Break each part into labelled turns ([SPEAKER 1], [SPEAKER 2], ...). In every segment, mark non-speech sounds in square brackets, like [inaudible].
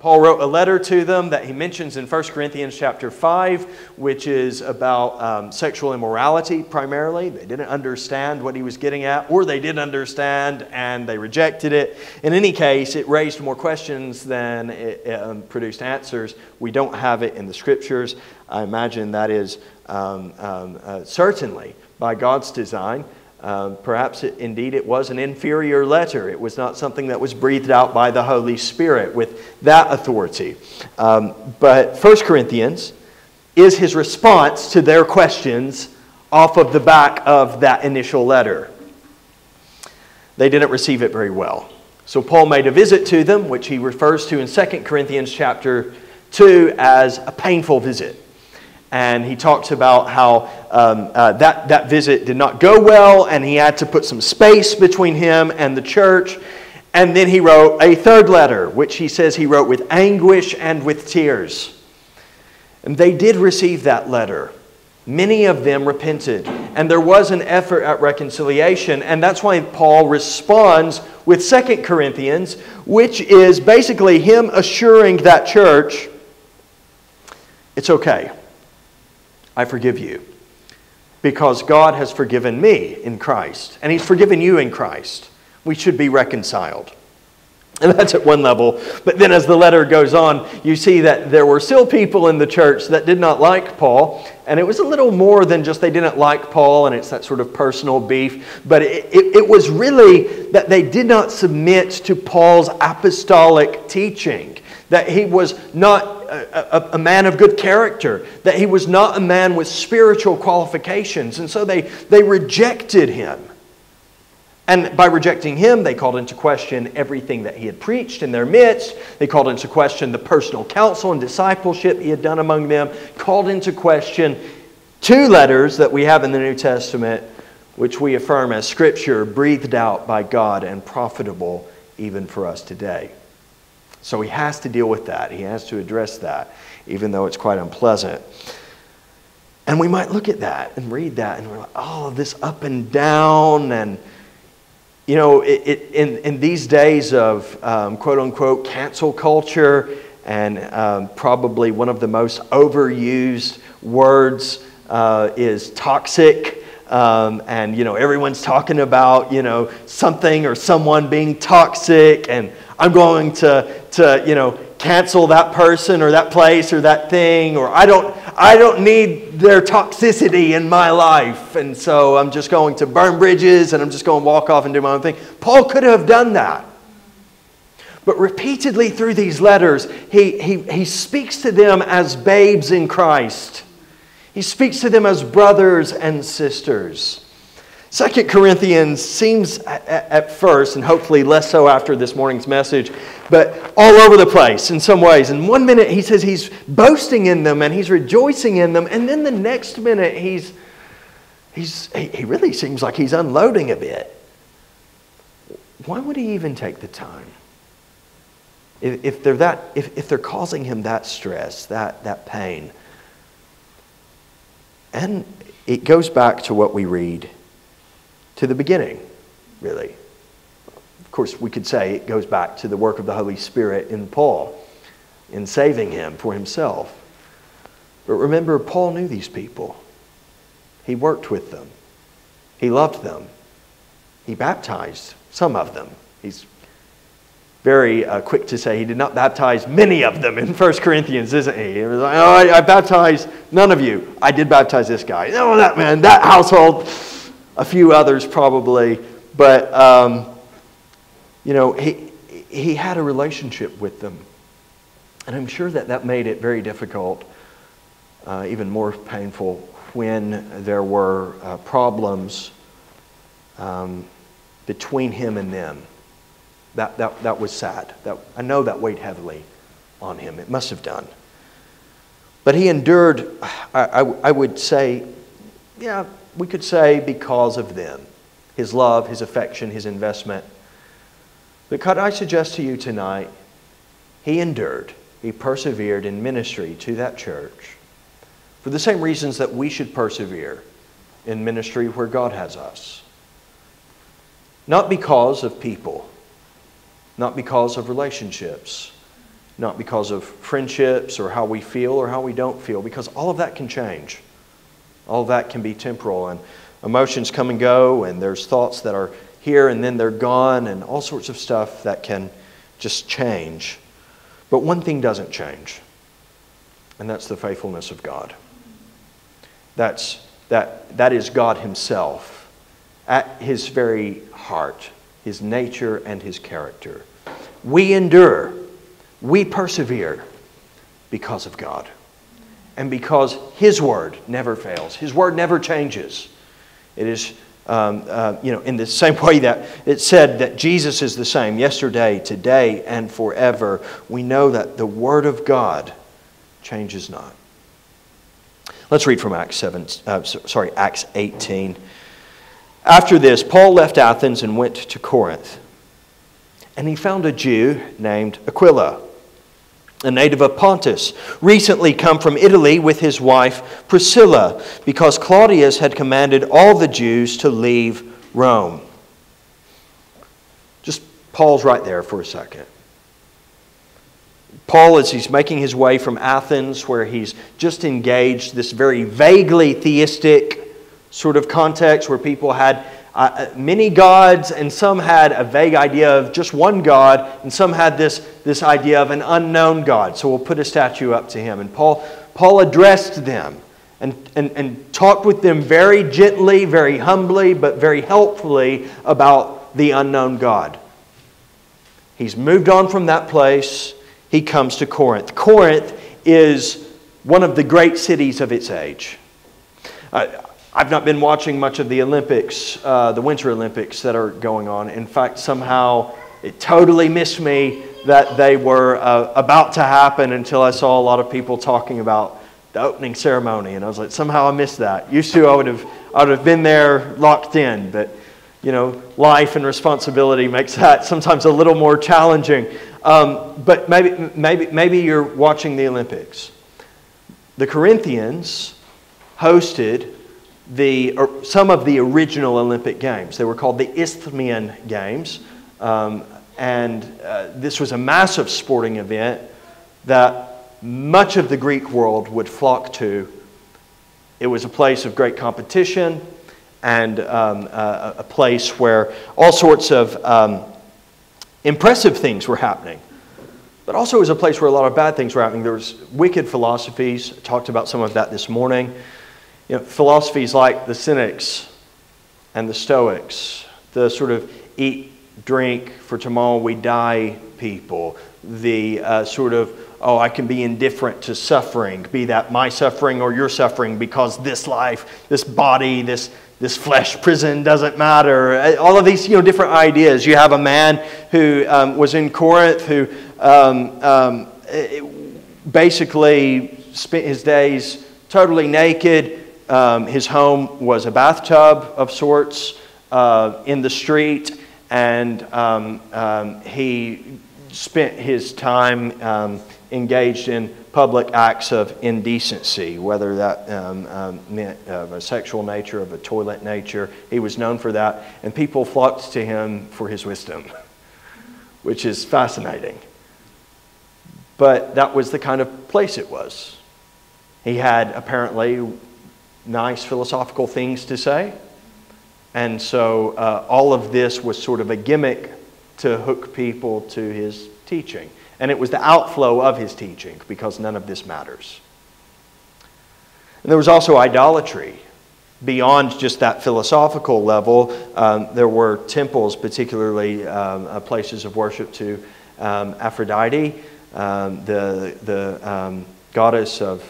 [SPEAKER 1] Paul wrote a letter to them that he mentions in 1 Corinthians chapter 5, which is about um, sexual immorality primarily. They didn't understand what he was getting at, or they did understand and they rejected it. In any case, it raised more questions than it um, produced answers. We don't have it in the scriptures. I imagine that is um, um uh, certainly by God's design. Um, perhaps it, indeed it was an inferior letter. It was not something that was breathed out by the Holy Spirit with that authority. Um, but 1 Corinthians is his response to their questions off of the back of that initial letter. They didn't receive it very well. So Paul made a visit to them, which he refers to in 2 Corinthians chapter 2 as a painful visit and he talks about how um, uh, that, that visit did not go well, and he had to put some space between him and the church. And then he wrote a third letter, which he says he wrote with anguish and with tears. And they did receive that letter. Many of them repented, and there was an effort at reconciliation, and that's why Paul responds with Second Corinthians, which is basically him assuring that church it's okay. I forgive you. Because God has forgiven me in Christ, and He's forgiven you in Christ. We should be reconciled. [laughs] And that's at one level. But then as the letter goes on, you see that there were still people in the church that did not like Paul. And it was a little more than just they didn't like Paul and it's that sort of personal beef. But it, it, it was really that they did not submit to Paul's apostolic teaching, that he was not a, a, man of good character, that he was not a man with spiritual qualifications. And so they, they rejected him. And by rejecting him, they called into question everything that he had preached in their midst. They called into question the personal counsel and discipleship he had done among them, called into question two letters that we have in the New Testament, which we affirm as scripture breathed out by God and profitable even for us today. So he has to deal with that. He has to address that, even though it's quite unpleasant. And we might look at that and read that, and we're like, oh, this up and down. And, you know, it, it, in, in these days of um, quote unquote cancel culture, and um, probably one of the most overused words uh, is toxic. Um, and you know everyone's talking about you know something or someone being toxic and i'm going to to, you know, cancel that person or that place or that thing or I don't I don't need their toxicity in my life and so I'm just going to burn bridges and I'm just going to walk off and do my own thing. Paul could have done that. But repeatedly through these letters, he, he, he speaks to them as babes in Christ. He speaks to them as brothers and sisters. Second Corinthians seems at first, and hopefully less so after this morning's message, but all over the place in some ways. And one minute, he says he's boasting in them and he's rejoicing in them, and then the next minute, he's, he's, he really seems like he's unloading a bit. Why would he even take the time? If, if, they're, that, if, if they're causing him that stress, that, that pain. And it goes back to what we read to the beginning, really. Course, we could say it goes back to the work of the Holy Spirit in Paul in saving him for himself. But remember, Paul knew these people. He worked with them. He loved them. He baptized some of them. He's very uh, quick to say he did not baptize many of them in [laughs] 1 Corinthians, isn't he? He was like, oh, I, I baptized none of you. I did baptize this guy. No, oh, that man, that household a few others probably, but um, you know, he, he had a relationship with them. And I'm sure that that made it very difficult, uh, even more painful, when there were uh, problems um, between him and them. That, that, that was sad. That, I know that weighed heavily on him. It must have done. But he endured, I, I, I would say, yeah, we could say because of them his love, his affection, his investment. But could I suggest to you tonight, he endured, he persevered in ministry to that church for the same reasons that we should persevere in ministry where God has us. Not because of people, not because of relationships, not because of friendships or how we feel or how we don't feel, because all of that can change. All of that can be temporal, and emotions come and go, and there's thoughts that are here and then they're gone, and all sorts of stuff that can just change. But one thing doesn't change, and that's the faithfulness of God. That's, that, that is God Himself at His very heart, His nature and His character. We endure, we persevere because of God and because His Word never fails, His Word never changes. It is um, uh, you know, in the same way that it said that Jesus is the same yesterday, today, and forever, we know that the Word of God changes not. Let's read from Acts 7, uh, sorry, Acts 18. After this, Paul left Athens and went to Corinth. And he found a Jew named Aquila a native of Pontus, recently come from Italy with his wife Priscilla, because Claudius had commanded all the Jews to leave Rome. Just pause right there for a second. Paul, as he's making his way from Athens, where he's just engaged this very vaguely theistic sort of context where people had uh, many gods, and some had a vague idea of just one God, and some had this, this idea of an unknown God. So we'll put a statue up to him. And Paul, Paul addressed them and, and, and talked with them very gently, very humbly, but very helpfully about the unknown God. He's moved on from that place. He comes to Corinth. Corinth is one of the great cities of its age. Uh, I've not been watching much of the Olympics, uh, the Winter Olympics that are going on. In fact, somehow it totally missed me that they were uh, about to happen until I saw a lot of people talking about the opening ceremony. And I was like, somehow I missed that. Used to, I would have, I would have been there locked in. But, you know, life and responsibility makes that sometimes a little more challenging. Um, but maybe, maybe, maybe you're watching the Olympics. The Corinthians hosted the, some of the original Olympic Games. They were called the Isthmian Games. Um, and uh, this was a massive sporting event that much of the Greek world would flock to. It was a place of great competition and um, uh, a place where all sorts of um, impressive things were happening. But also it was a place where a lot of bad things were happening. There was wicked philosophies. I talked about some of that this morning. You know, philosophies like the Cynics and the Stoics, the sort of eat, drink, for tomorrow we die people, the uh, sort of, oh, I can be indifferent to suffering, be that my suffering or your suffering, because this life, this body, this, this flesh prison doesn't matter. Uh, all of these you know, different ideas. You have a man who um, was in Corinth who um, um, basically spent his days totally naked um, his home was a bathtub of sorts uh, in the street, and um, um, he spent his time um, engaged in public acts of indecency, whether that um, um, meant of a sexual nature, of a toilet nature. He was known for that, and people flocked to him for his wisdom, [laughs] which is fascinating. But that was the kind of place it was. He had apparently nice philosophical things to say. And so uh, all of this was sort of a gimmick to hook people to his teaching. And it was the outflow of his teaching because none of this matters. And there was also idolatry. Beyond just that philosophical level, um, there were temples, particularly um, uh, places of worship to um, Aphrodite, um, the, the um, goddess of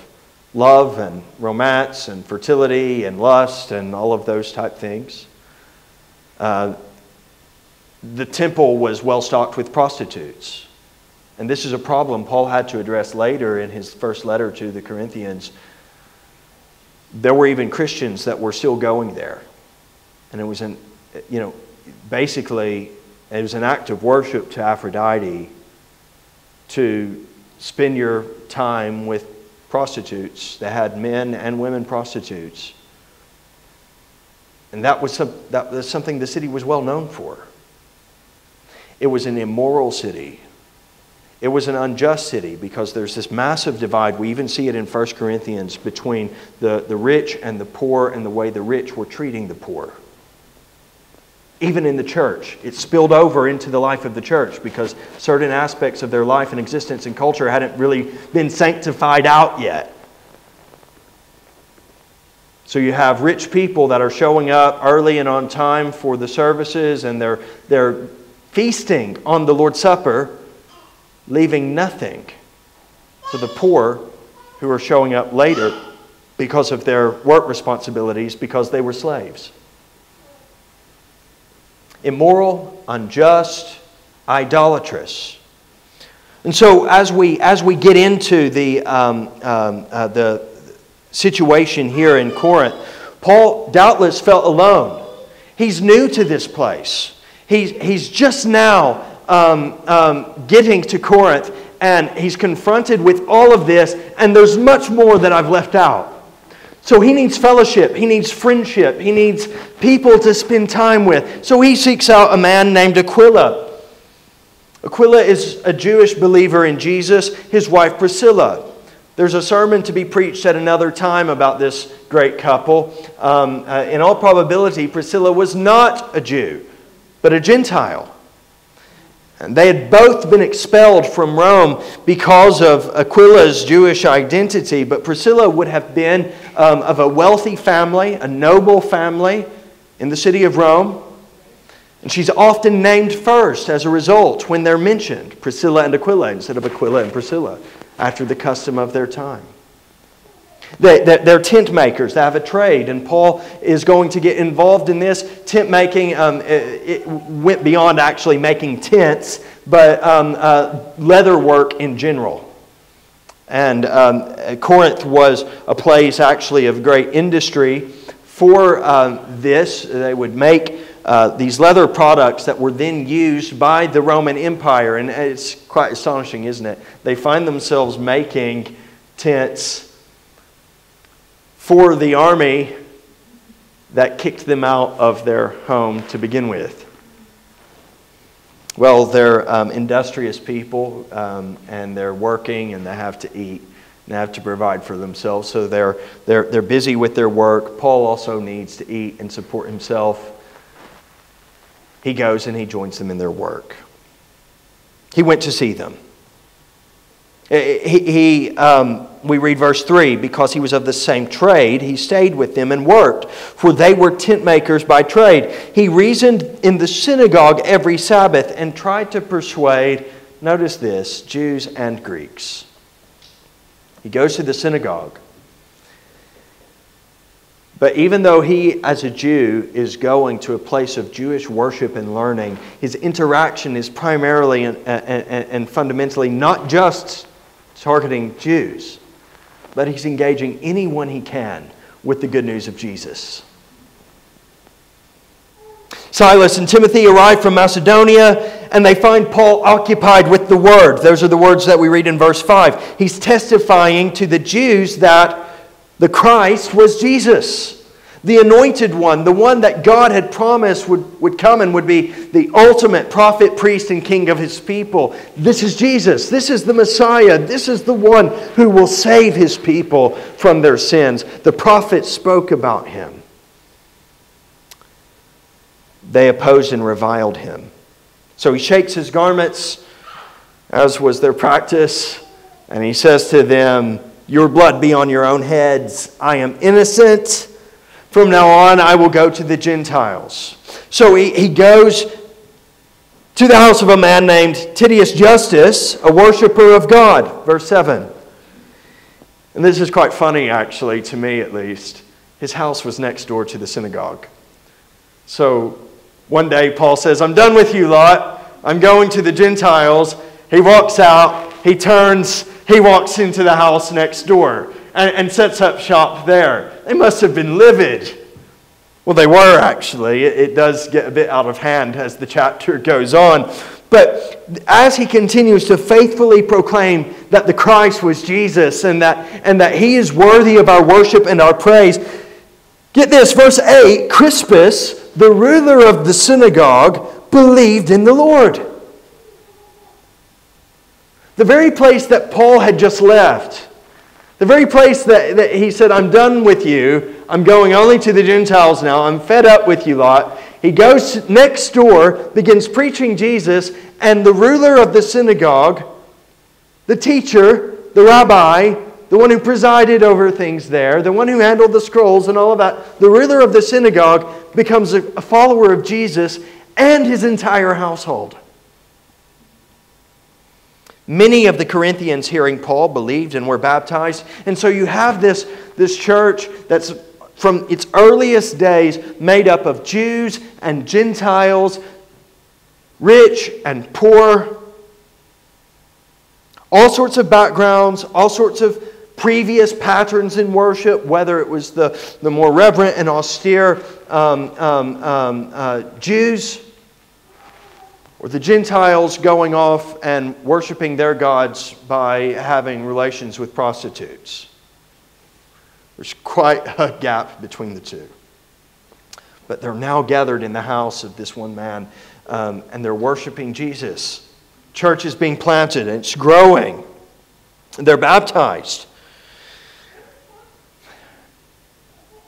[SPEAKER 1] love and romance and fertility and lust and all of those type things. Uh, the temple was well stocked with prostitutes. And this is a problem Paul had to address later in his first letter to the Corinthians. There were even Christians that were still going there. And it was an, you know, basically, it was an act of worship to Aphrodite to spend your time with prostitutes. They had men and women prostitutes. And that was, some, that was something the city was well known for. It was an immoral city. It was an unjust city because there's this massive divide. We even see it in 1 Corinthians between the, the rich and the poor and the way the rich were treating the poor. Even in the church, it spilled over into the life of the church because certain aspects of their life and existence and culture hadn't really been sanctified out yet. So you have rich people that are showing up early and on time for the services and they're, they're feasting on the Lord's Supper leaving nothing for the poor who are showing up later because of their work responsibilities because they were slaves. Immoral, unjust, idolatrous. And so, as we, as we get into the, um, um, uh, the situation here in Corinth, Paul doubtless felt alone. He's new to this place. He's, he's just now um, um, getting to Corinth, and he's confronted with all of this, and there's much more that I've left out. So he needs fellowship, he needs friendship, he needs people to spend time with. So he seeks out a man named Aquila. Aquila is a Jewish believer in Jesus, his wife Priscilla. There's a sermon to be preached at another time about this great couple. Um, uh, in all probability, Priscilla was not a Jew, but a Gentile. And they had both been expelled from Rome because of Aquila's Jewish identity, but Priscilla would have been um, of a wealthy family, a noble family in the city of Rome. And she's often named first as a result when they're mentioned Priscilla and Aquila instead of Aquila and Priscilla after the custom of their time. They, are tent makers. They have a trade, and Paul is going to get involved in this. Tent making um, it, it, went beyond actually making tents, but um, uh, leather work in general. And um, Corinth was a place actually of great industry for uh, this. They would make uh, these leather products that were then used by the Roman Empire. And it's quite astonishing, isn't it? They find themselves making tents for the army that kicked them out of their home to begin with. Well, they're um, industrious people um, and they're working and they have to eat and they have to provide for themselves. So they're, they're, they're busy with their work. Paul also needs to eat and support himself. He goes and he joins them in their work. He went to see them. He, he um, we read verse 3 because he was of the same trade, he stayed with them and worked, for they were tent makers by trade. He reasoned in the synagogue every Sabbath and tried to persuade, notice this, Jews and Greeks. He goes to the synagogue. But even though he, as a Jew, is going to a place of Jewish worship and learning, his interaction is primarily and, and, and fundamentally not just targeting Jews but he's engaging anyone he can with the good news of Jesus. Silas and Timothy arrive from Macedonia and they find Paul occupied with the word. Those are the words that we read in verse 5. He's testifying to the Jews that the Christ was Jesus the anointed one, the one that God had promised would, would come and would be the ultimate prophet, priest, and king of his people. This is Jesus. This is the Messiah. This is the one who will save his people from their sins. The prophets spoke about him. They opposed and reviled him. So he shakes his garments, as was their practice, and he says to them, Your blood be on your own heads. I am innocent. From now on, I will go to the Gentiles. So he, he goes to the house of a man named Titius Justus, a worshiper of God. Verse 7. And this is quite funny, actually, to me at least. His house was next door to the synagogue. So one day, Paul says, I'm done with you lot. I'm going to the Gentiles. He walks out, he turns, he walks into the house next door and, and sets up shop there. They must have been livid. Well, they were actually. It, it does get a bit out of hand as the chapter [laughs] goes on. But as he continues to faithfully proclaim that the Christ was Jesus and that, and that he is worthy of our worship and our praise, get this, verse 8 Crispus, the ruler of the synagogue, believed in the Lord. The very place that Paul had just left. The very place that, that he said, I'm done with you. I'm going only to the Gentiles now. I'm fed up with you lot. He goes next door, begins preaching Jesus, and the ruler of the synagogue, the teacher, the rabbi, the one who presided over things there, the one who handled the scrolls and all of that, the ruler of the synagogue becomes a, follower of Jesus and his entire household. Many of the Corinthians hearing Paul believed and were baptized. And so you have this, this church that's from its earliest days made up of Jews and Gentiles, rich and poor, all sorts of backgrounds, all sorts of previous patterns in worship, whether it was the, the more reverent and austere um, um, um, uh, Jews or the Gentiles going off and worshiping their gods by having relations with prostitutes. There's quite a gap between the two. But they're now gathered in the house of this one man, um, and they're worshiping Jesus. Church is being planted, and it's growing. They're baptized.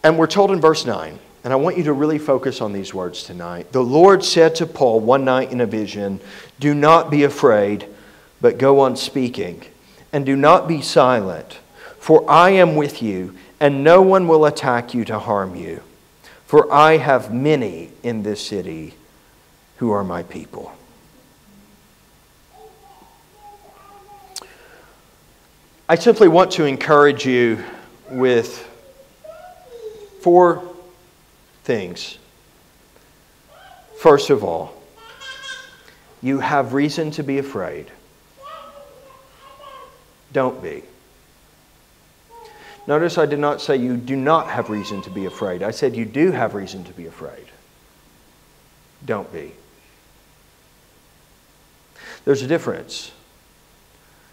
[SPEAKER 1] And we're told in verse 9, and I want you to really focus on these words tonight. The Lord said to Paul one night in a vision, Do not be afraid, but go on speaking, and do not be silent, for I am with you and no one will attack you to harm you. For I have many in this city who are my people. I simply want to encourage you with four things. First of all, you have reason to be afraid. Don't be. Notice I did not say you do not have reason to be afraid. I said you do have reason to be afraid. Don't be. There's a difference.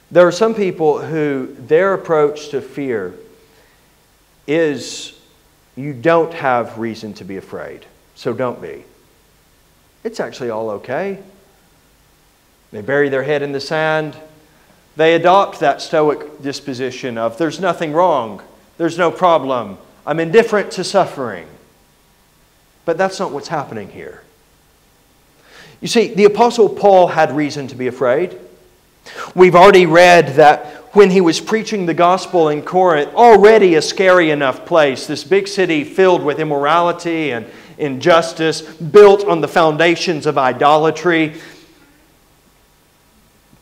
[SPEAKER 1] There are some people who their approach to fear is you don't have reason to be afraid, so don't be. It's actually all okay. They bury their head in the sand. They adopt that stoic disposition of there's nothing wrong, there's no problem, I'm indifferent to suffering. But that's not what's happening here. You see, the Apostle Paul had reason to be afraid. We've already read that when he was preaching the gospel in Corinth, already a scary enough place, this big city filled with immorality and injustice, built on the foundations of idolatry,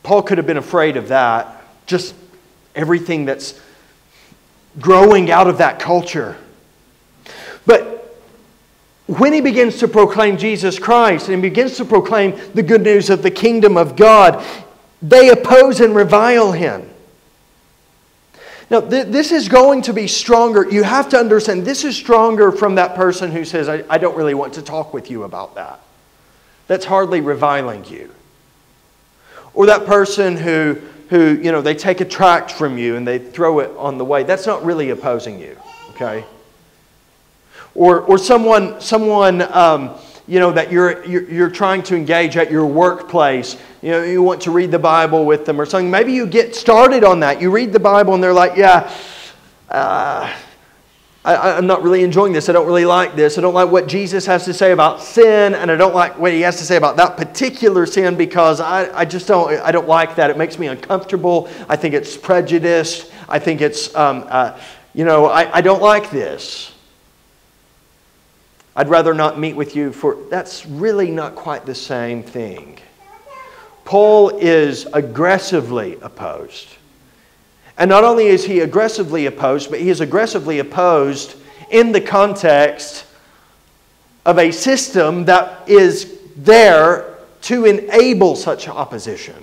[SPEAKER 1] Paul could have been afraid of that. Just everything that's growing out of that culture. But when he begins to proclaim Jesus Christ and begins to proclaim the good news of the kingdom of God, they oppose and revile him. Now, th- this is going to be stronger. You have to understand, this is stronger from that person who says, I, I don't really want to talk with you about that. That's hardly reviling you. Or that person who, who, you know, they take a tract from you and they throw it on the way. That's not really opposing you, okay? Or, or someone, someone um, you know, that you're, you're, you're trying to engage at your workplace. You know, you want to read the Bible with them or something. Maybe you get started on that. You read the Bible and they're like, yeah, uh, I, am not really enjoying this. I don't really like this. I don't like what Jesus has to say about sin, and I don't like what he has to say about that particular sin because I, I just don't, I don't like that. It makes me uncomfortable. I think it's prejudiced. I think it's, um, uh, you know, I, I don't like this. I'd rather not meet with you for. That's really not quite the same thing. Paul is aggressively opposed. And not only is he aggressively opposed, but he is aggressively opposed in the context of a system that is there to enable such opposition.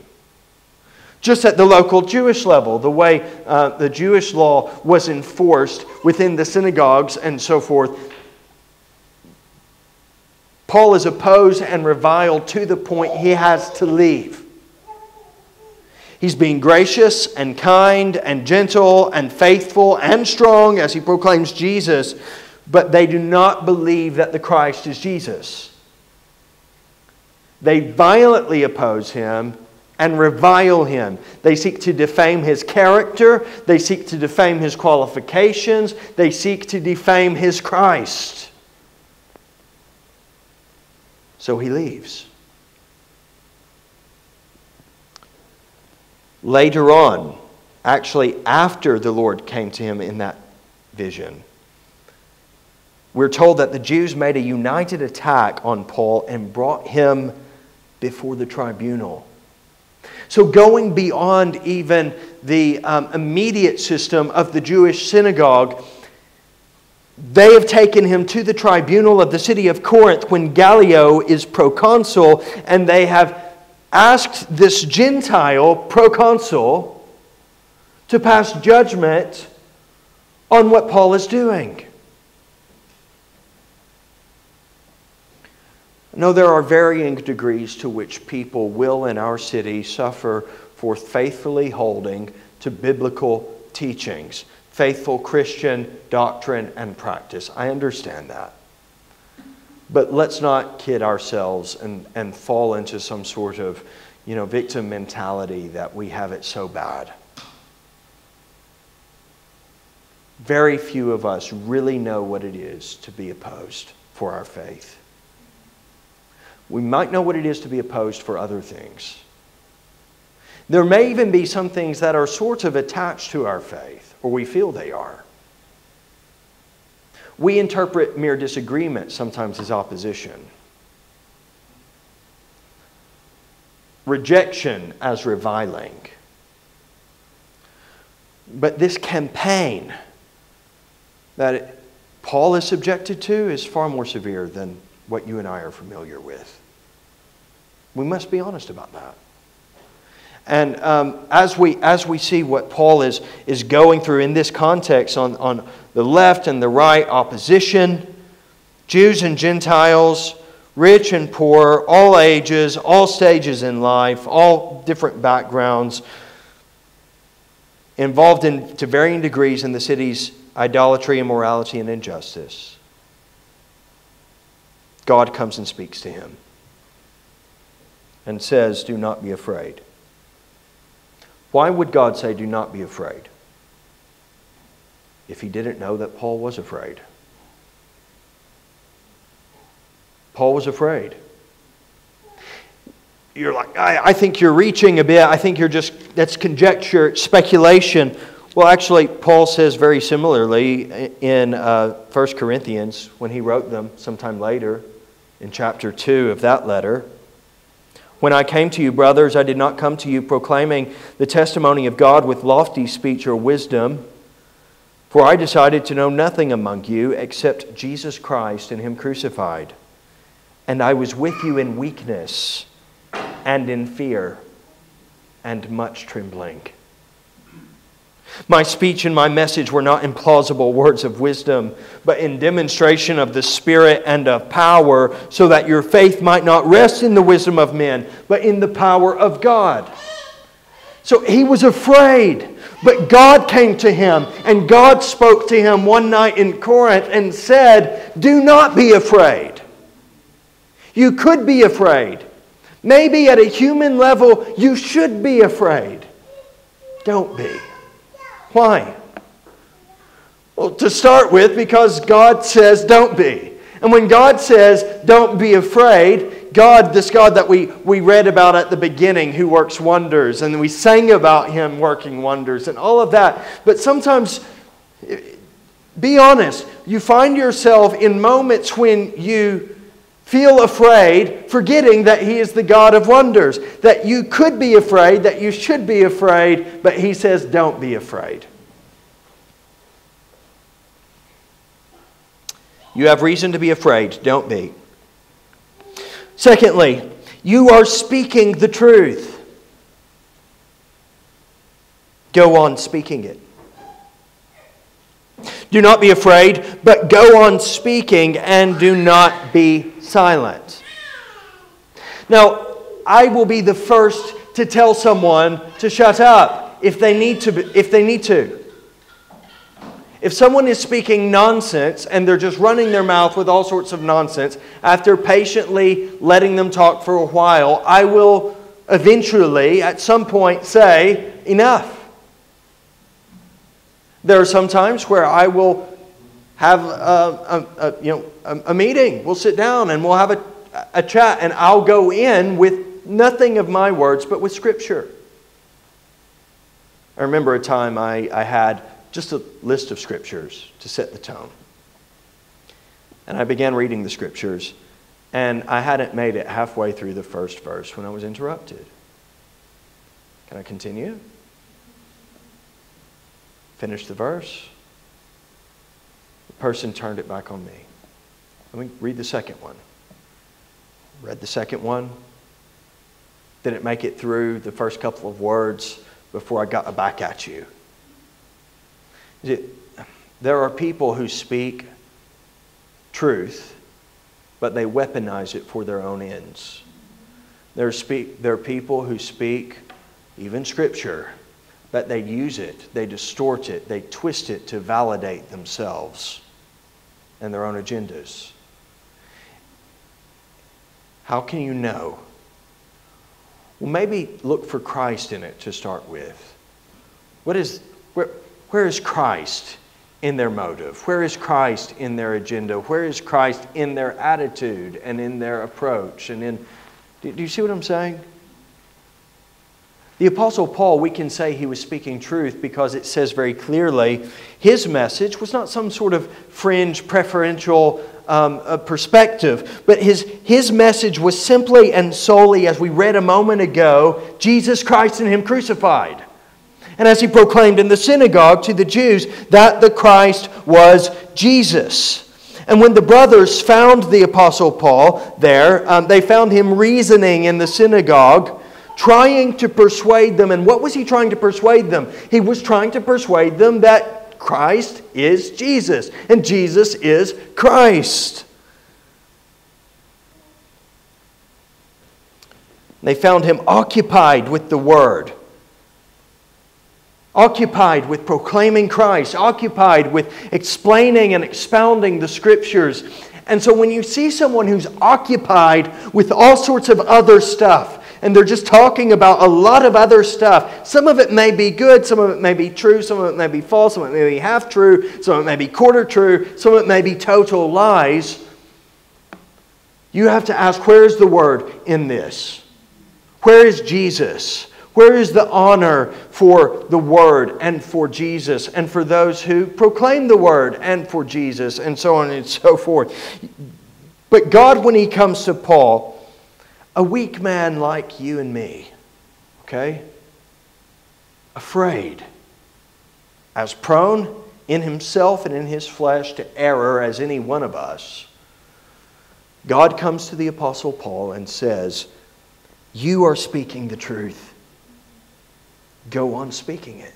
[SPEAKER 1] Just at the local Jewish level, the way uh, the Jewish law was enforced within the synagogues and so forth, Paul is opposed and reviled to the point he has to leave. He's being gracious and kind and gentle and faithful and strong as he proclaims Jesus, but they do not believe that the Christ is Jesus. They violently oppose him and revile him. They seek to defame his character, they seek to defame his qualifications, they seek to defame his Christ. So he leaves. Later on, actually after the Lord came to him in that vision, we're told that the Jews made a united attack on Paul and brought him before the tribunal. So, going beyond even the um, immediate system of the Jewish synagogue, they have taken him to the tribunal of the city of Corinth when Gallio is proconsul, and they have asked this Gentile proconsul to pass judgment on what Paul is doing. No, there are varying degrees to which people will in our city suffer for faithfully holding to biblical teachings, faithful Christian doctrine and practice. I understand that. But let's not kid ourselves and, and fall into some sort of you know, victim mentality that we have it so bad. Very few of us really know what it is to be opposed for our faith. We might know what it is to be opposed for other things. There may even be some things that are sort of attached to our faith, or we feel they are. We interpret mere disagreement sometimes as opposition, rejection as reviling. But this campaign that Paul is subjected to is far more severe than what you and I are familiar with. We must be honest about that. And um, as, we, as we see what Paul is, is going through in this context on, on the left and the right, opposition, Jews and Gentiles, rich and poor, all ages, all stages in life, all different backgrounds, involved in, to varying degrees in the city's idolatry, immorality, and injustice. God comes and speaks to him and says, Do not be afraid. Why would God say, Do not be afraid? If he didn't know that Paul was afraid. Paul was afraid. You're like, I, I think you're reaching a bit. I think you're just, that's conjecture, speculation. Well, actually, Paul says very similarly in uh, 1 Corinthians when he wrote them sometime later in chapter 2 of that letter. When I came to you, brothers, I did not come to you proclaiming the testimony of God with lofty speech or wisdom, for I decided to know nothing among you except Jesus Christ and Him crucified. And I was with you in weakness and in fear and much trembling. My speech and my message were not implausible words of wisdom, but in demonstration of the Spirit and of power, so that your faith might not rest in the wisdom of men, but in the power of God. So he was afraid, but God came to him, and God spoke to him one night in Corinth and said, Do not be afraid. You could be afraid. Maybe at a human level, you should be afraid. Don't be. Why? Well, to start with, because God says, don't be. And when God says, don't be afraid, God, this God that we, we read about at the beginning, who works wonders, and we sang about him working wonders and all of that. But sometimes, eh, be honest, you find yourself in moments when you feel afraid, forgetting that He is the God of wonders. That you could be afraid, that you should be afraid, but He says, don't be afraid. You have reason to be afraid, don't be. Secondly, you are speaking the truth. Go on speaking it. Do not be afraid, but go on speaking and do not be silent. Now, I will be the first to tell someone to shut up if they need to. If they need to. If someone is speaking nonsense and they're just running their mouth with all sorts of nonsense, after patiently letting them talk for a while, I will eventually, at some point, say, enough. There are some times where I will have a, a, a you know, a, a, meeting. We'll sit down and we'll have a, a chat, and I'll go in with nothing of my words, but with Scripture. I remember a time I, I had just a list of Scriptures to set the tone. And I began reading the Scriptures, and I hadn't made it halfway through the first verse when I was interrupted. Can I continue? Finish the verse. The person turned it back on me. Let me read the second one. Read the second one. Didn't make it through the first couple of words before I got back at you. There are people who speak truth, but they weaponize it for their own ends. There speak, there are people who speak even Scripture, but they use it, they distort it, they twist it to validate themselves and their own agendas. How can you know? Well, maybe look for Christ in it to start with. What is, where, where is Christ in their motive? Where is Christ in their agenda? Where is Christ in their attitude and in their approach? And in, do, do you see what I'm saying? The Apostle Paul, we can say he was speaking truth because it says very clearly his message was not some sort of fringe, preferential um, perspective, but his, his message was simply and solely, as we read a moment ago, Jesus Christ and Him crucified. And as he proclaimed in the synagogue to the Jews that the Christ was Jesus. And when the brothers found the Apostle Paul there, um, they found him reasoning in the synagogue trying to persuade them. And what was he trying to persuade them? He was trying to persuade them that Christ is Jesus and Jesus is Christ. They found him occupied with the Word, occupied with proclaiming Christ, occupied with explaining and expounding the Scriptures. And so when you see someone who's occupied with all sorts of other stuff, and they're just talking about a lot of other stuff. Some of it may be good, some of it may be true, some of it may be false, some of it may be half true, some of it may be quarter true, some of it may be total lies. You have to ask where is the word in this? Where is Jesus? Where is the honor for the Word and for Jesus and for those who proclaim the Word and for Jesus and so on and so forth? But God, when He comes to Paul, a weak man like you and me, okay? Afraid, as prone in himself and in his flesh to error as any one of us. God comes to the Apostle Paul and says, You are speaking the truth. Go on speaking it.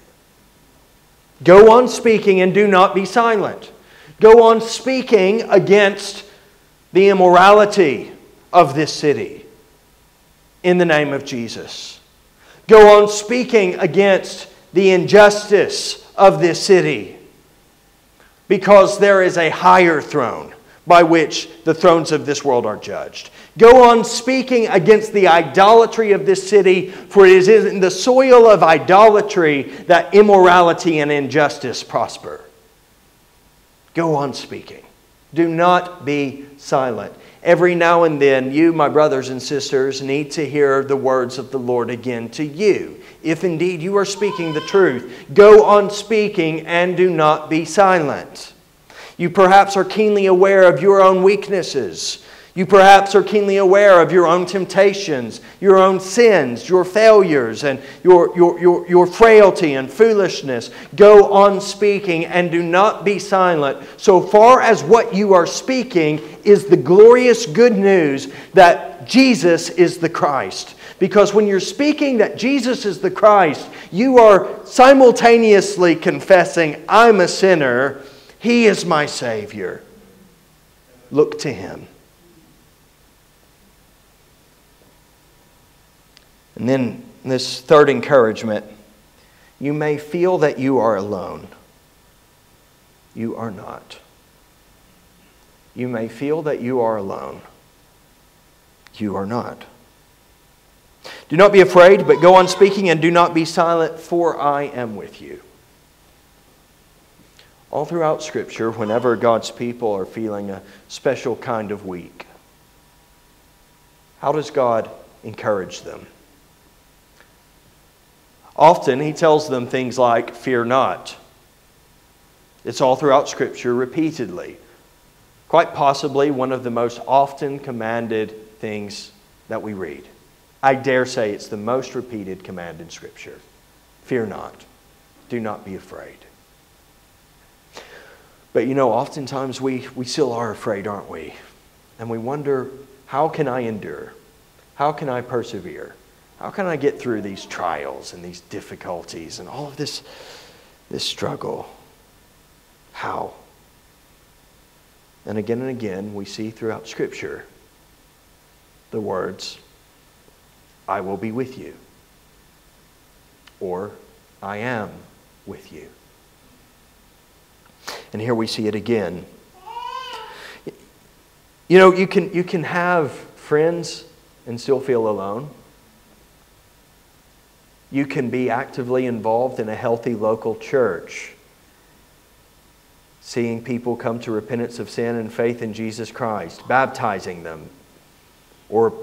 [SPEAKER 1] Go on speaking and do not be silent. Go on speaking against the immorality of this city in the name of Jesus. Go on speaking against the injustice of this city because there is a higher throne by which the thrones of this world are judged. Go on speaking against the idolatry of this city, for it is in the soil of idolatry that immorality and injustice prosper. Go on speaking. Do not be silent. Every now and then, you, my brothers and sisters, need to hear the words of the Lord again to you. If indeed you are speaking the truth, go on speaking and do not be silent. You perhaps are keenly aware of your own weaknesses you perhaps are keenly aware of your own temptations, your own sins, your failures, and your, your, your, your frailty and foolishness. Go on speaking and do not be silent, so far as what you are speaking is the glorious good news that Jesus is the Christ. Because when you're speaking that Jesus is the Christ, you are simultaneously confessing, I'm a sinner, He is my Savior. Look to Him. And then this third encouragement you may feel that you are alone. You are not. You may feel that you are alone. You are not. Do not be afraid, but go on speaking, and do not be silent, for I am with you. All throughout Scripture, whenever God's people are feeling a special kind of weak, how does God encourage them? Often he tells them things like, Fear not. It's all throughout Scripture repeatedly. Quite possibly one of the most often commanded things that we read. I dare say it's the most repeated command in Scripture. Fear not. Do not be afraid. But you know, oftentimes we, we still are afraid, aren't we? And we wonder, how can I endure? How can I persevere? How can I get through these trials and these difficulties and all of this, this struggle? How? And again and again, we see throughout Scripture the words, I will be with you, or I am with you. And here we see it again. You know, you can, you can have friends and still feel alone. You can be actively involved in a healthy local church, seeing people come to repentance of sin and faith in Jesus Christ, baptizing them, or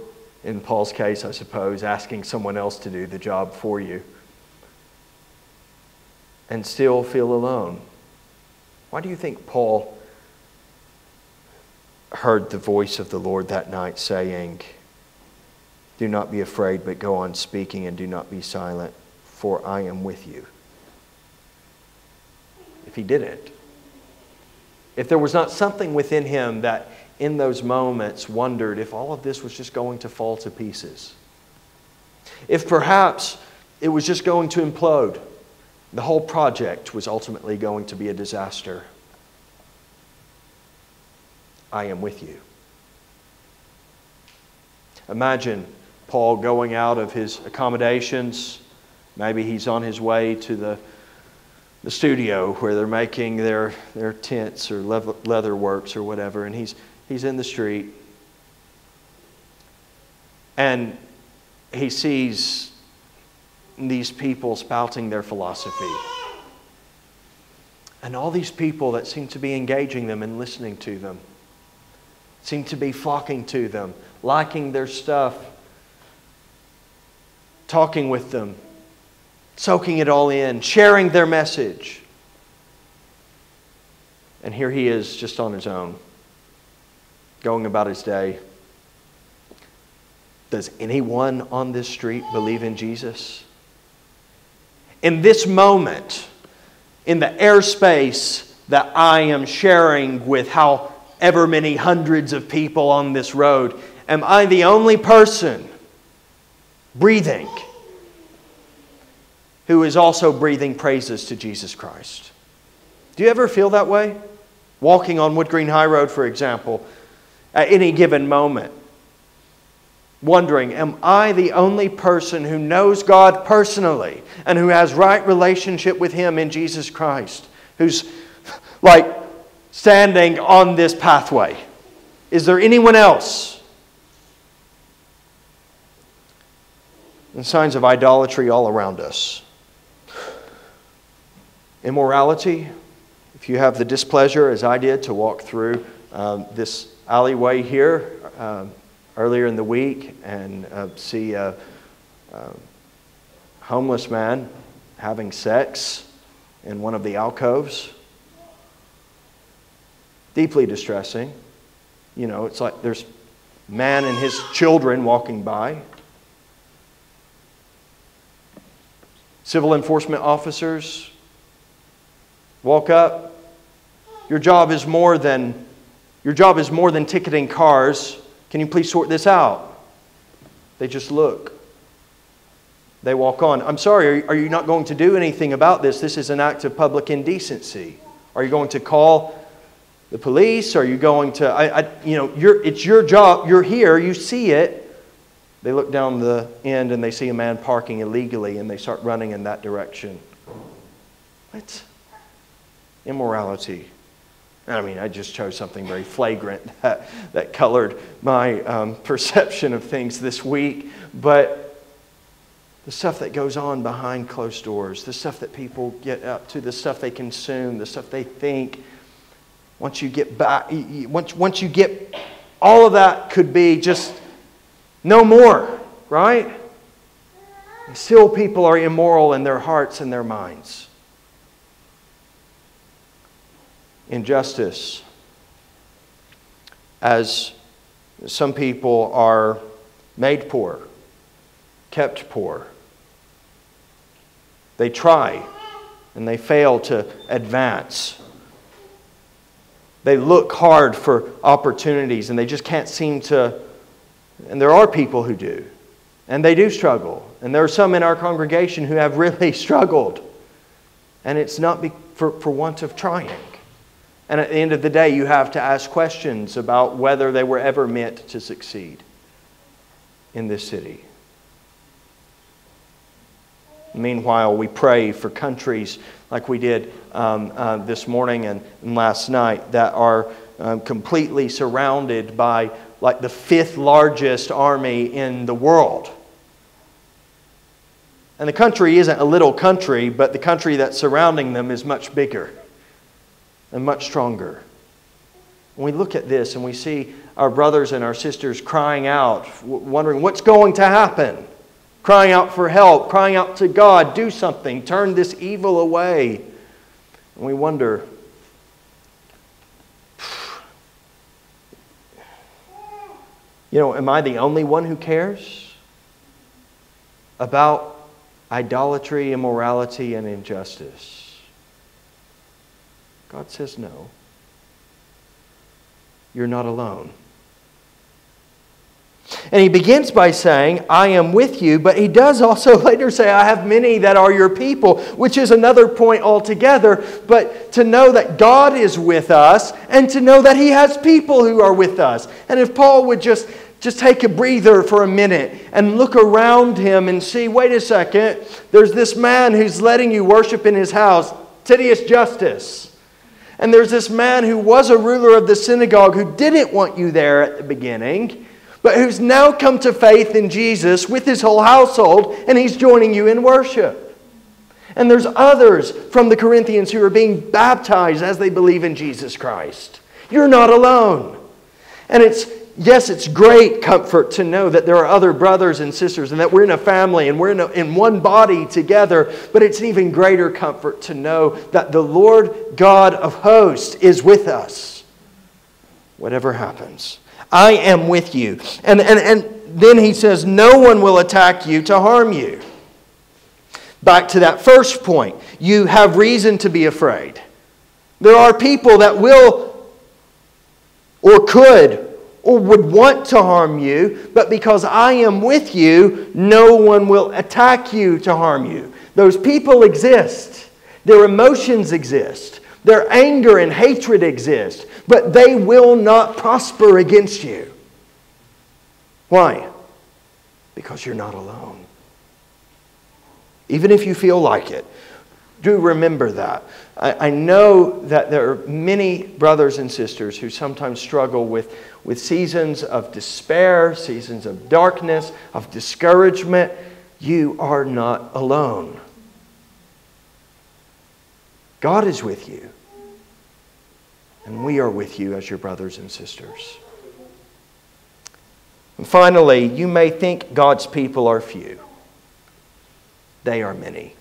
[SPEAKER 1] in Paul's case, I suppose, asking someone else to do the job for you, and still feel alone. Why do you think Paul heard the voice of the Lord that night saying, do not be afraid, but go on speaking and do not be silent, for I am with you. If he didn't, if there was not something within him that in those moments wondered if all of this was just going to fall to pieces, if perhaps it was just going to implode, the whole project was ultimately going to be a disaster, I am with you. Imagine Paul going out of his accommodations. Maybe he's on his way to the, the studio where they're making their, their tents or leather works or whatever, and he's, he's in the street. And he sees these people spouting their philosophy. And all these people that seem to be engaging them and listening to them, seem to be flocking to them, liking their stuff, talking with them, soaking it all in, sharing their message. And here he is just on his own, going about his day. Does anyone on this street believe in Jesus? In this moment, in the airspace that I am sharing with however many hundreds of people on this road, am I the only person breathing, who is also breathing praises to Jesus Christ. Do you ever feel that way? Walking on Wood Green High Road, for example, at any given moment, wondering, Am I the only person who knows God personally and who has right relationship with Him in Jesus Christ? Who's like standing on this pathway? Is there anyone else? And signs of idolatry all around us. Immorality, if you have the displeasure, as I did, to walk through um, this alleyway here um, earlier in the week and uh, see a, a homeless man having sex in one of the alcoves, deeply distressing. You know, it's like there's man and his children walking by. Civil enforcement officers walk up. Your job is more than your job is more than ticketing cars. Can you please sort this out? They just look. They walk on. I'm sorry, are you not going to do anything about this? This is an act of public indecency. Are you going to call the police? Are you going to, I, I, you know, it's your job. You're here, you see it. They look down the end and they see a man parking illegally and they start running in that direction. What? Immorality. I mean, I just chose something very flagrant [laughs] that, that colored my um, [laughs] perception of things this week. But the stuff that goes on behind closed doors, the stuff that people get up to, the stuff they consume, the stuff they think. Once you get back, once, once you get all of that could be just no more, right? Still, people are immoral in their hearts and their minds. Injustice. As some people are made poor, kept poor they try and they fail to advance. They look hard for opportunities and they just can't seem to. And there are people who do. And they do struggle. And there are some in our congregation who have [laughs] really struggled. And it's not be, for, for want of trying. And at the end of the day, you have to ask questions about whether they were ever meant to succeed in this city. Meanwhile, we pray for countries like we did um, uh, this morning and, and, last night that are um, completely surrounded by like the fifth largest army in the world. And the country isn't a little country, but the country that's surrounding them is much bigger and much stronger. When we look at this and we see our brothers and our sisters crying out, wondering what's going to happen crying out for help, crying out to God, do something, turn this evil away. And we wonder, you know, am I the only one who cares about idolatry, immorality, and injustice? God says no. You're not alone. And he begins by saying, I am with you, but he does also [laughs] later say, I have many that are your people, which is another point altogether. But to know that God is with us and to know that he has people who are with us. And if Paul would just, just take a breather for a minute and look around him and see, wait a second, there's this man who's letting you worship in his house, Titius Justus. And there's this man who was a ruler of the synagogue who didn't want you there at the beginning but who's now come to faith in Jesus with his whole household, and he's joining you in worship. And there's others from the Corinthians who are being baptized as they believe in Jesus Christ. You're not alone. And it's, yes, it's great comfort to know that there are other brothers and sisters and that we're in a family and we're in, a, in one body together. But it's an even greater comfort to know that the Lord God of hosts is with us, whatever happens. I am with you. And, and, and then he says, No one will attack you to harm you. Back to that first point, you have reason to be afraid. There are people that will or could or would want to harm you, but because I am with you, no one will attack you to harm you. Those people exist, their emotions exist, their anger and hatred exist but they will not prosper against you. Why? Because you're not alone. Even if you feel like it, do remember that. I, I, know that there are many brothers and sisters who sometimes struggle with, with seasons of despair, seasons of darkness, of discouragement. You are not alone. God is with you. And we are with you as your brothers and sisters. And finally, you may think God's people are few. They are many.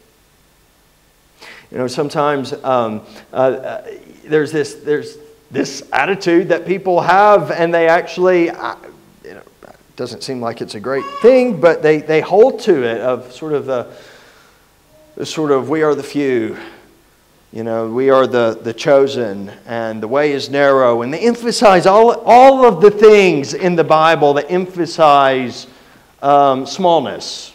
[SPEAKER 1] You know, sometimes um, uh, uh, there's, this, there's this attitude that people have, and they actually, it doesn't seem like it's a great thing, but they, they hold to it of sort of the, the sort of we are the few you know, we are the, the chosen, and the way is narrow. And they emphasize all, all of the things in the Bible that emphasize um, smallness.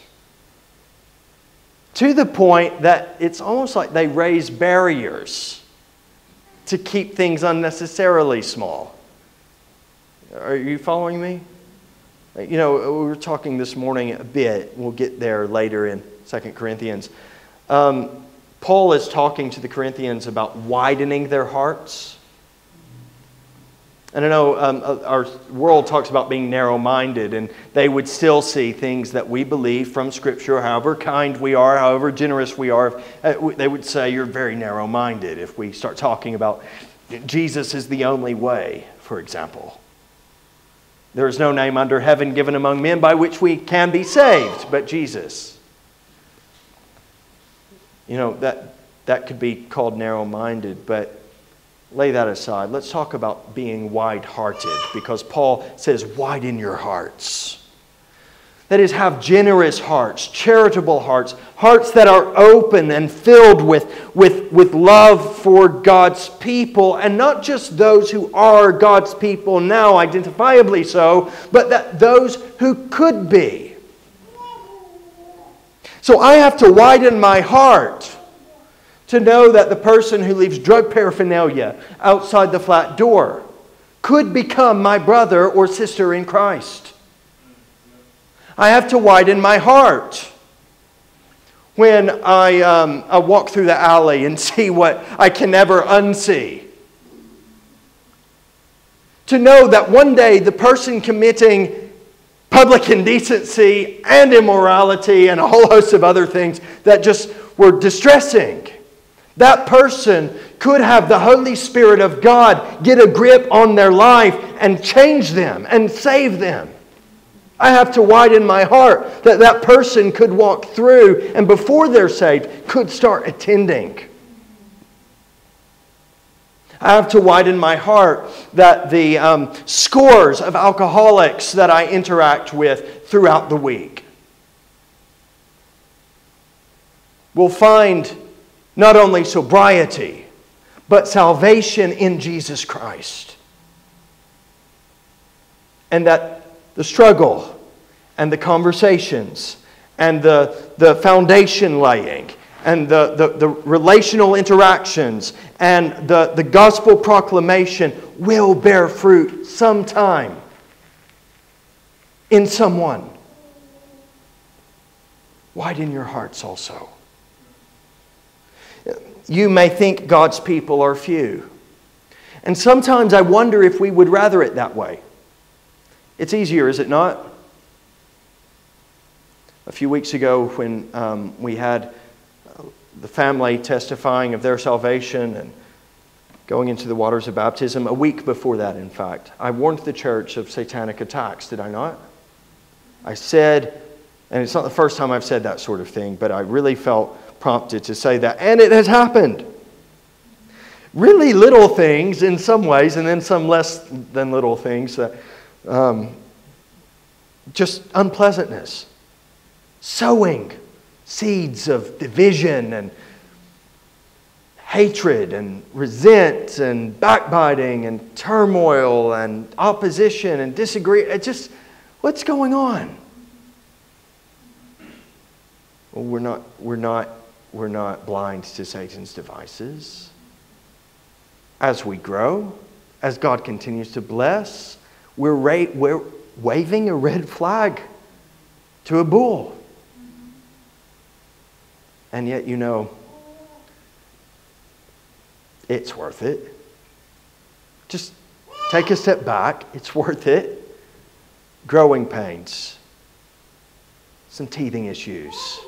[SPEAKER 1] To the point that it's almost like they raise barriers to keep things unnecessarily small. Are you following me? You know, we were talking this morning a bit. We'll get there later in Second Corinthians. Um, Paul is talking to the Corinthians about widening their hearts. And I know um, uh, our world talks about being narrow minded, and they would still see things that we believe from Scripture, however kind we are, however generous we are. Uh, they would say you're very narrow minded if we start talking about Jesus is the only way, for example. There is no name under heaven given among men by which we can be saved but Jesus. You know, that, that could be called narrow minded, but lay that aside. Let's talk about being wide hearted because Paul says, widen your hearts. That is, have generous hearts, charitable hearts, hearts that are open and filled with, with, with love for God's people, and not just those who are God's people now, identifiably so, but that those who could be. So I have to widen my heart to know that the person who leaves drug paraphernalia outside the flat door could become my brother or sister in Christ. I have to widen my heart when I, um, I walk through the alley and [laughs] see what I can never unsee. To know that one day the person committing public indecency and immorality and a whole host of other things that just were distressing that person could have the Holy Spirit of God get a grip on their life and change them and save them. I have to widen my heart that that person could walk through and before they're saved could start attending. I have to widen my heart that the um, scores of alcoholics that I interact with throughout the week will find not only sobriety, but salvation in Jesus Christ. And that the struggle and the conversations and the, the foundation laying and the, the, the, relational interactions and the, the gospel proclamation will bear fruit sometime in someone. Widen your hearts also. You may think God's people are few. And sometimes I wonder if we would rather it that way. It's easier, is it not? A few weeks ago, when um, we had uh, the family testifying of their salvation and going into the waters of baptism, a week before that, in fact, I warned the church of satanic attacks, did I not? I said, and it's not the first time I've said that sort of thing, but I really felt prompted to say that. And it has happened. Really little things in some ways, and then some less than little things. That, um, just unpleasantness. Sowing seeds of division and hatred and resent and backbiting and turmoil and opposition and disagree. It just, what's going on? Well, we're not, we're not we're not blind to Satan's devices. As we grow, as God continues to bless, we're, ra- we're waving a red flag to a bull. And yet, you know, it's worth it. Just take a step back, it's worth it. Growing pains, some teething issues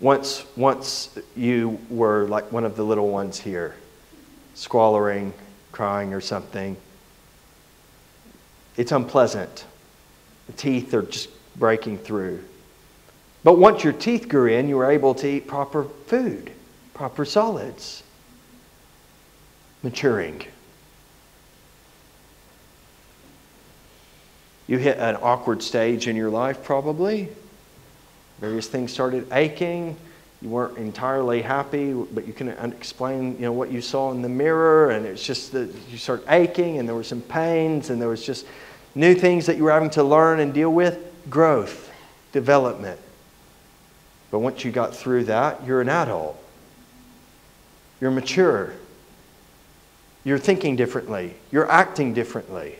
[SPEAKER 1] once, once you were like one of the little ones here, squalling, crying, or something, it's unpleasant. The teeth are just breaking through. But once your teeth grew in, you were able to eat proper food, proper solids. Maturing. You hit an awkward stage in your life, probably. Various things started aching. You weren't entirely happy, but you couldn't explain, you know, what you saw in the mirror, and it's just that you start aching, and there were some pains, and there was just new things that you were having to learn and deal with. Growth, development. But once you got through that, you're an adult. You're mature. You're thinking differently. You're acting differently.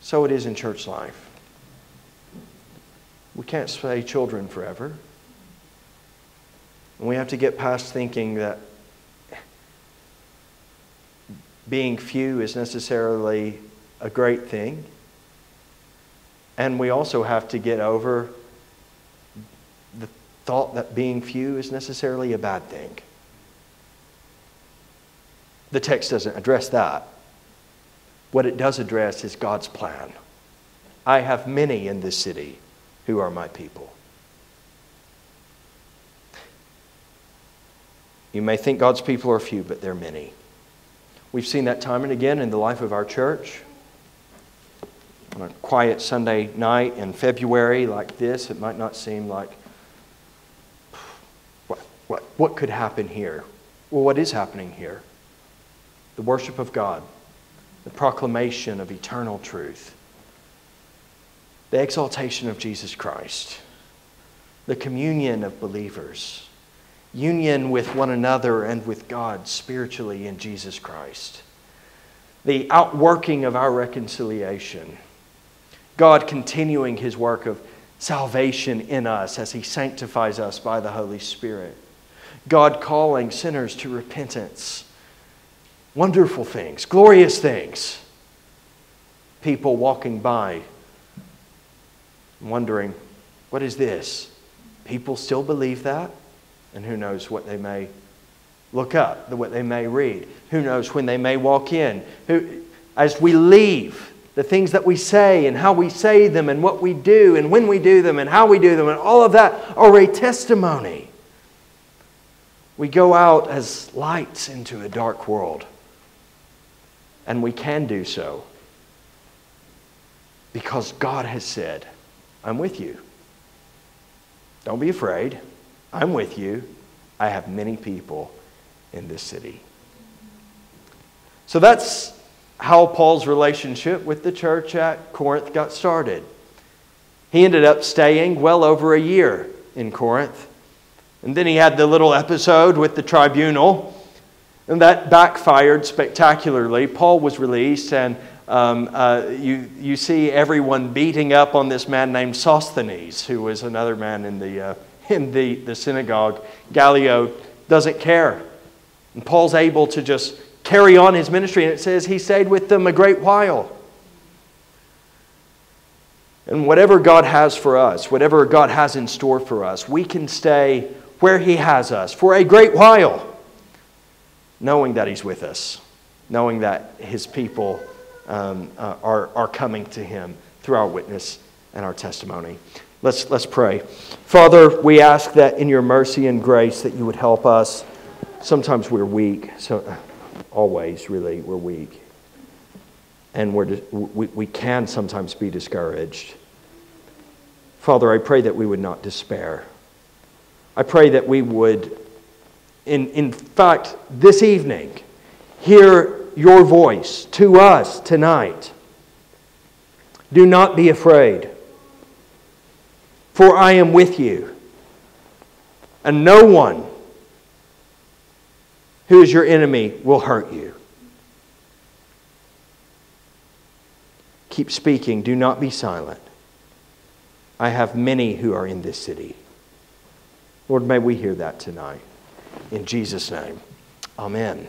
[SPEAKER 1] So it is in church life. We can't stay children forever. And we have to get past thinking that being few is necessarily a great thing. And we also have to get over the thought that being few is necessarily a bad thing. The text doesn't address that. What it does address is God's plan. I have many in this city who are my people. You may think God's people are few, but they're many. We've seen that time and again in the life of our church. On a quiet Sunday night in February like this, it might not seem like [sighs] what, what, what could happen here? Well, what is happening here? The worship of God, the proclamation of eternal truth, the exaltation of Jesus Christ, the communion of believers union with one another and with God spiritually in Jesus Christ, the outworking of our reconciliation, God continuing his work of salvation in us as he sanctifies us by the Holy Spirit, God calling sinners to repentance. Wonderful things, glorious things. People walking by wondering, what is this? People still believe that? And who knows what they may look up, what they may read. Who knows when they may walk in. Who, as we leave, the things that we say and how we say them and what we do and when we do them and how we do them and all of that are a testimony. We go out as lights into a dark world. And we can do so because God has said, I'm with you. Don't be afraid. I'm with you. I have many people in this city. So that's how Paul's relationship with the church at Corinth got started. He ended up staying well over a year in Corinth. And then he had the little episode with the tribunal, and that backfired spectacularly. Paul was released, and um, uh, you, you see everyone beating up on this man named Sosthenes, who was another man in the. Uh, [laughs] in the, the synagogue, Gallio doesn't care. And Paul's able to just carry on his ministry, and it says he stayed with them a great while. And whatever God has for us, whatever God has in store for us, we can stay where He has us for a great while, knowing that He's with us, knowing that His people um, uh, are, are coming to Him through our witness and our testimony. Let's, let's pray. Father, we ask that in your mercy and grace that you would help us. Sometimes we're weak, so always really we're weak. And we're, we, we can sometimes be discouraged. Father, I pray that we would not despair. I pray that we would, in, in fact, this evening, hear your voice to us tonight. Do not be afraid for I am with you. And no one who is your enemy will hurt you. Keep speaking, do not be silent. I have many who are in this city. Lord, may we hear that tonight. In Jesus' name, amen.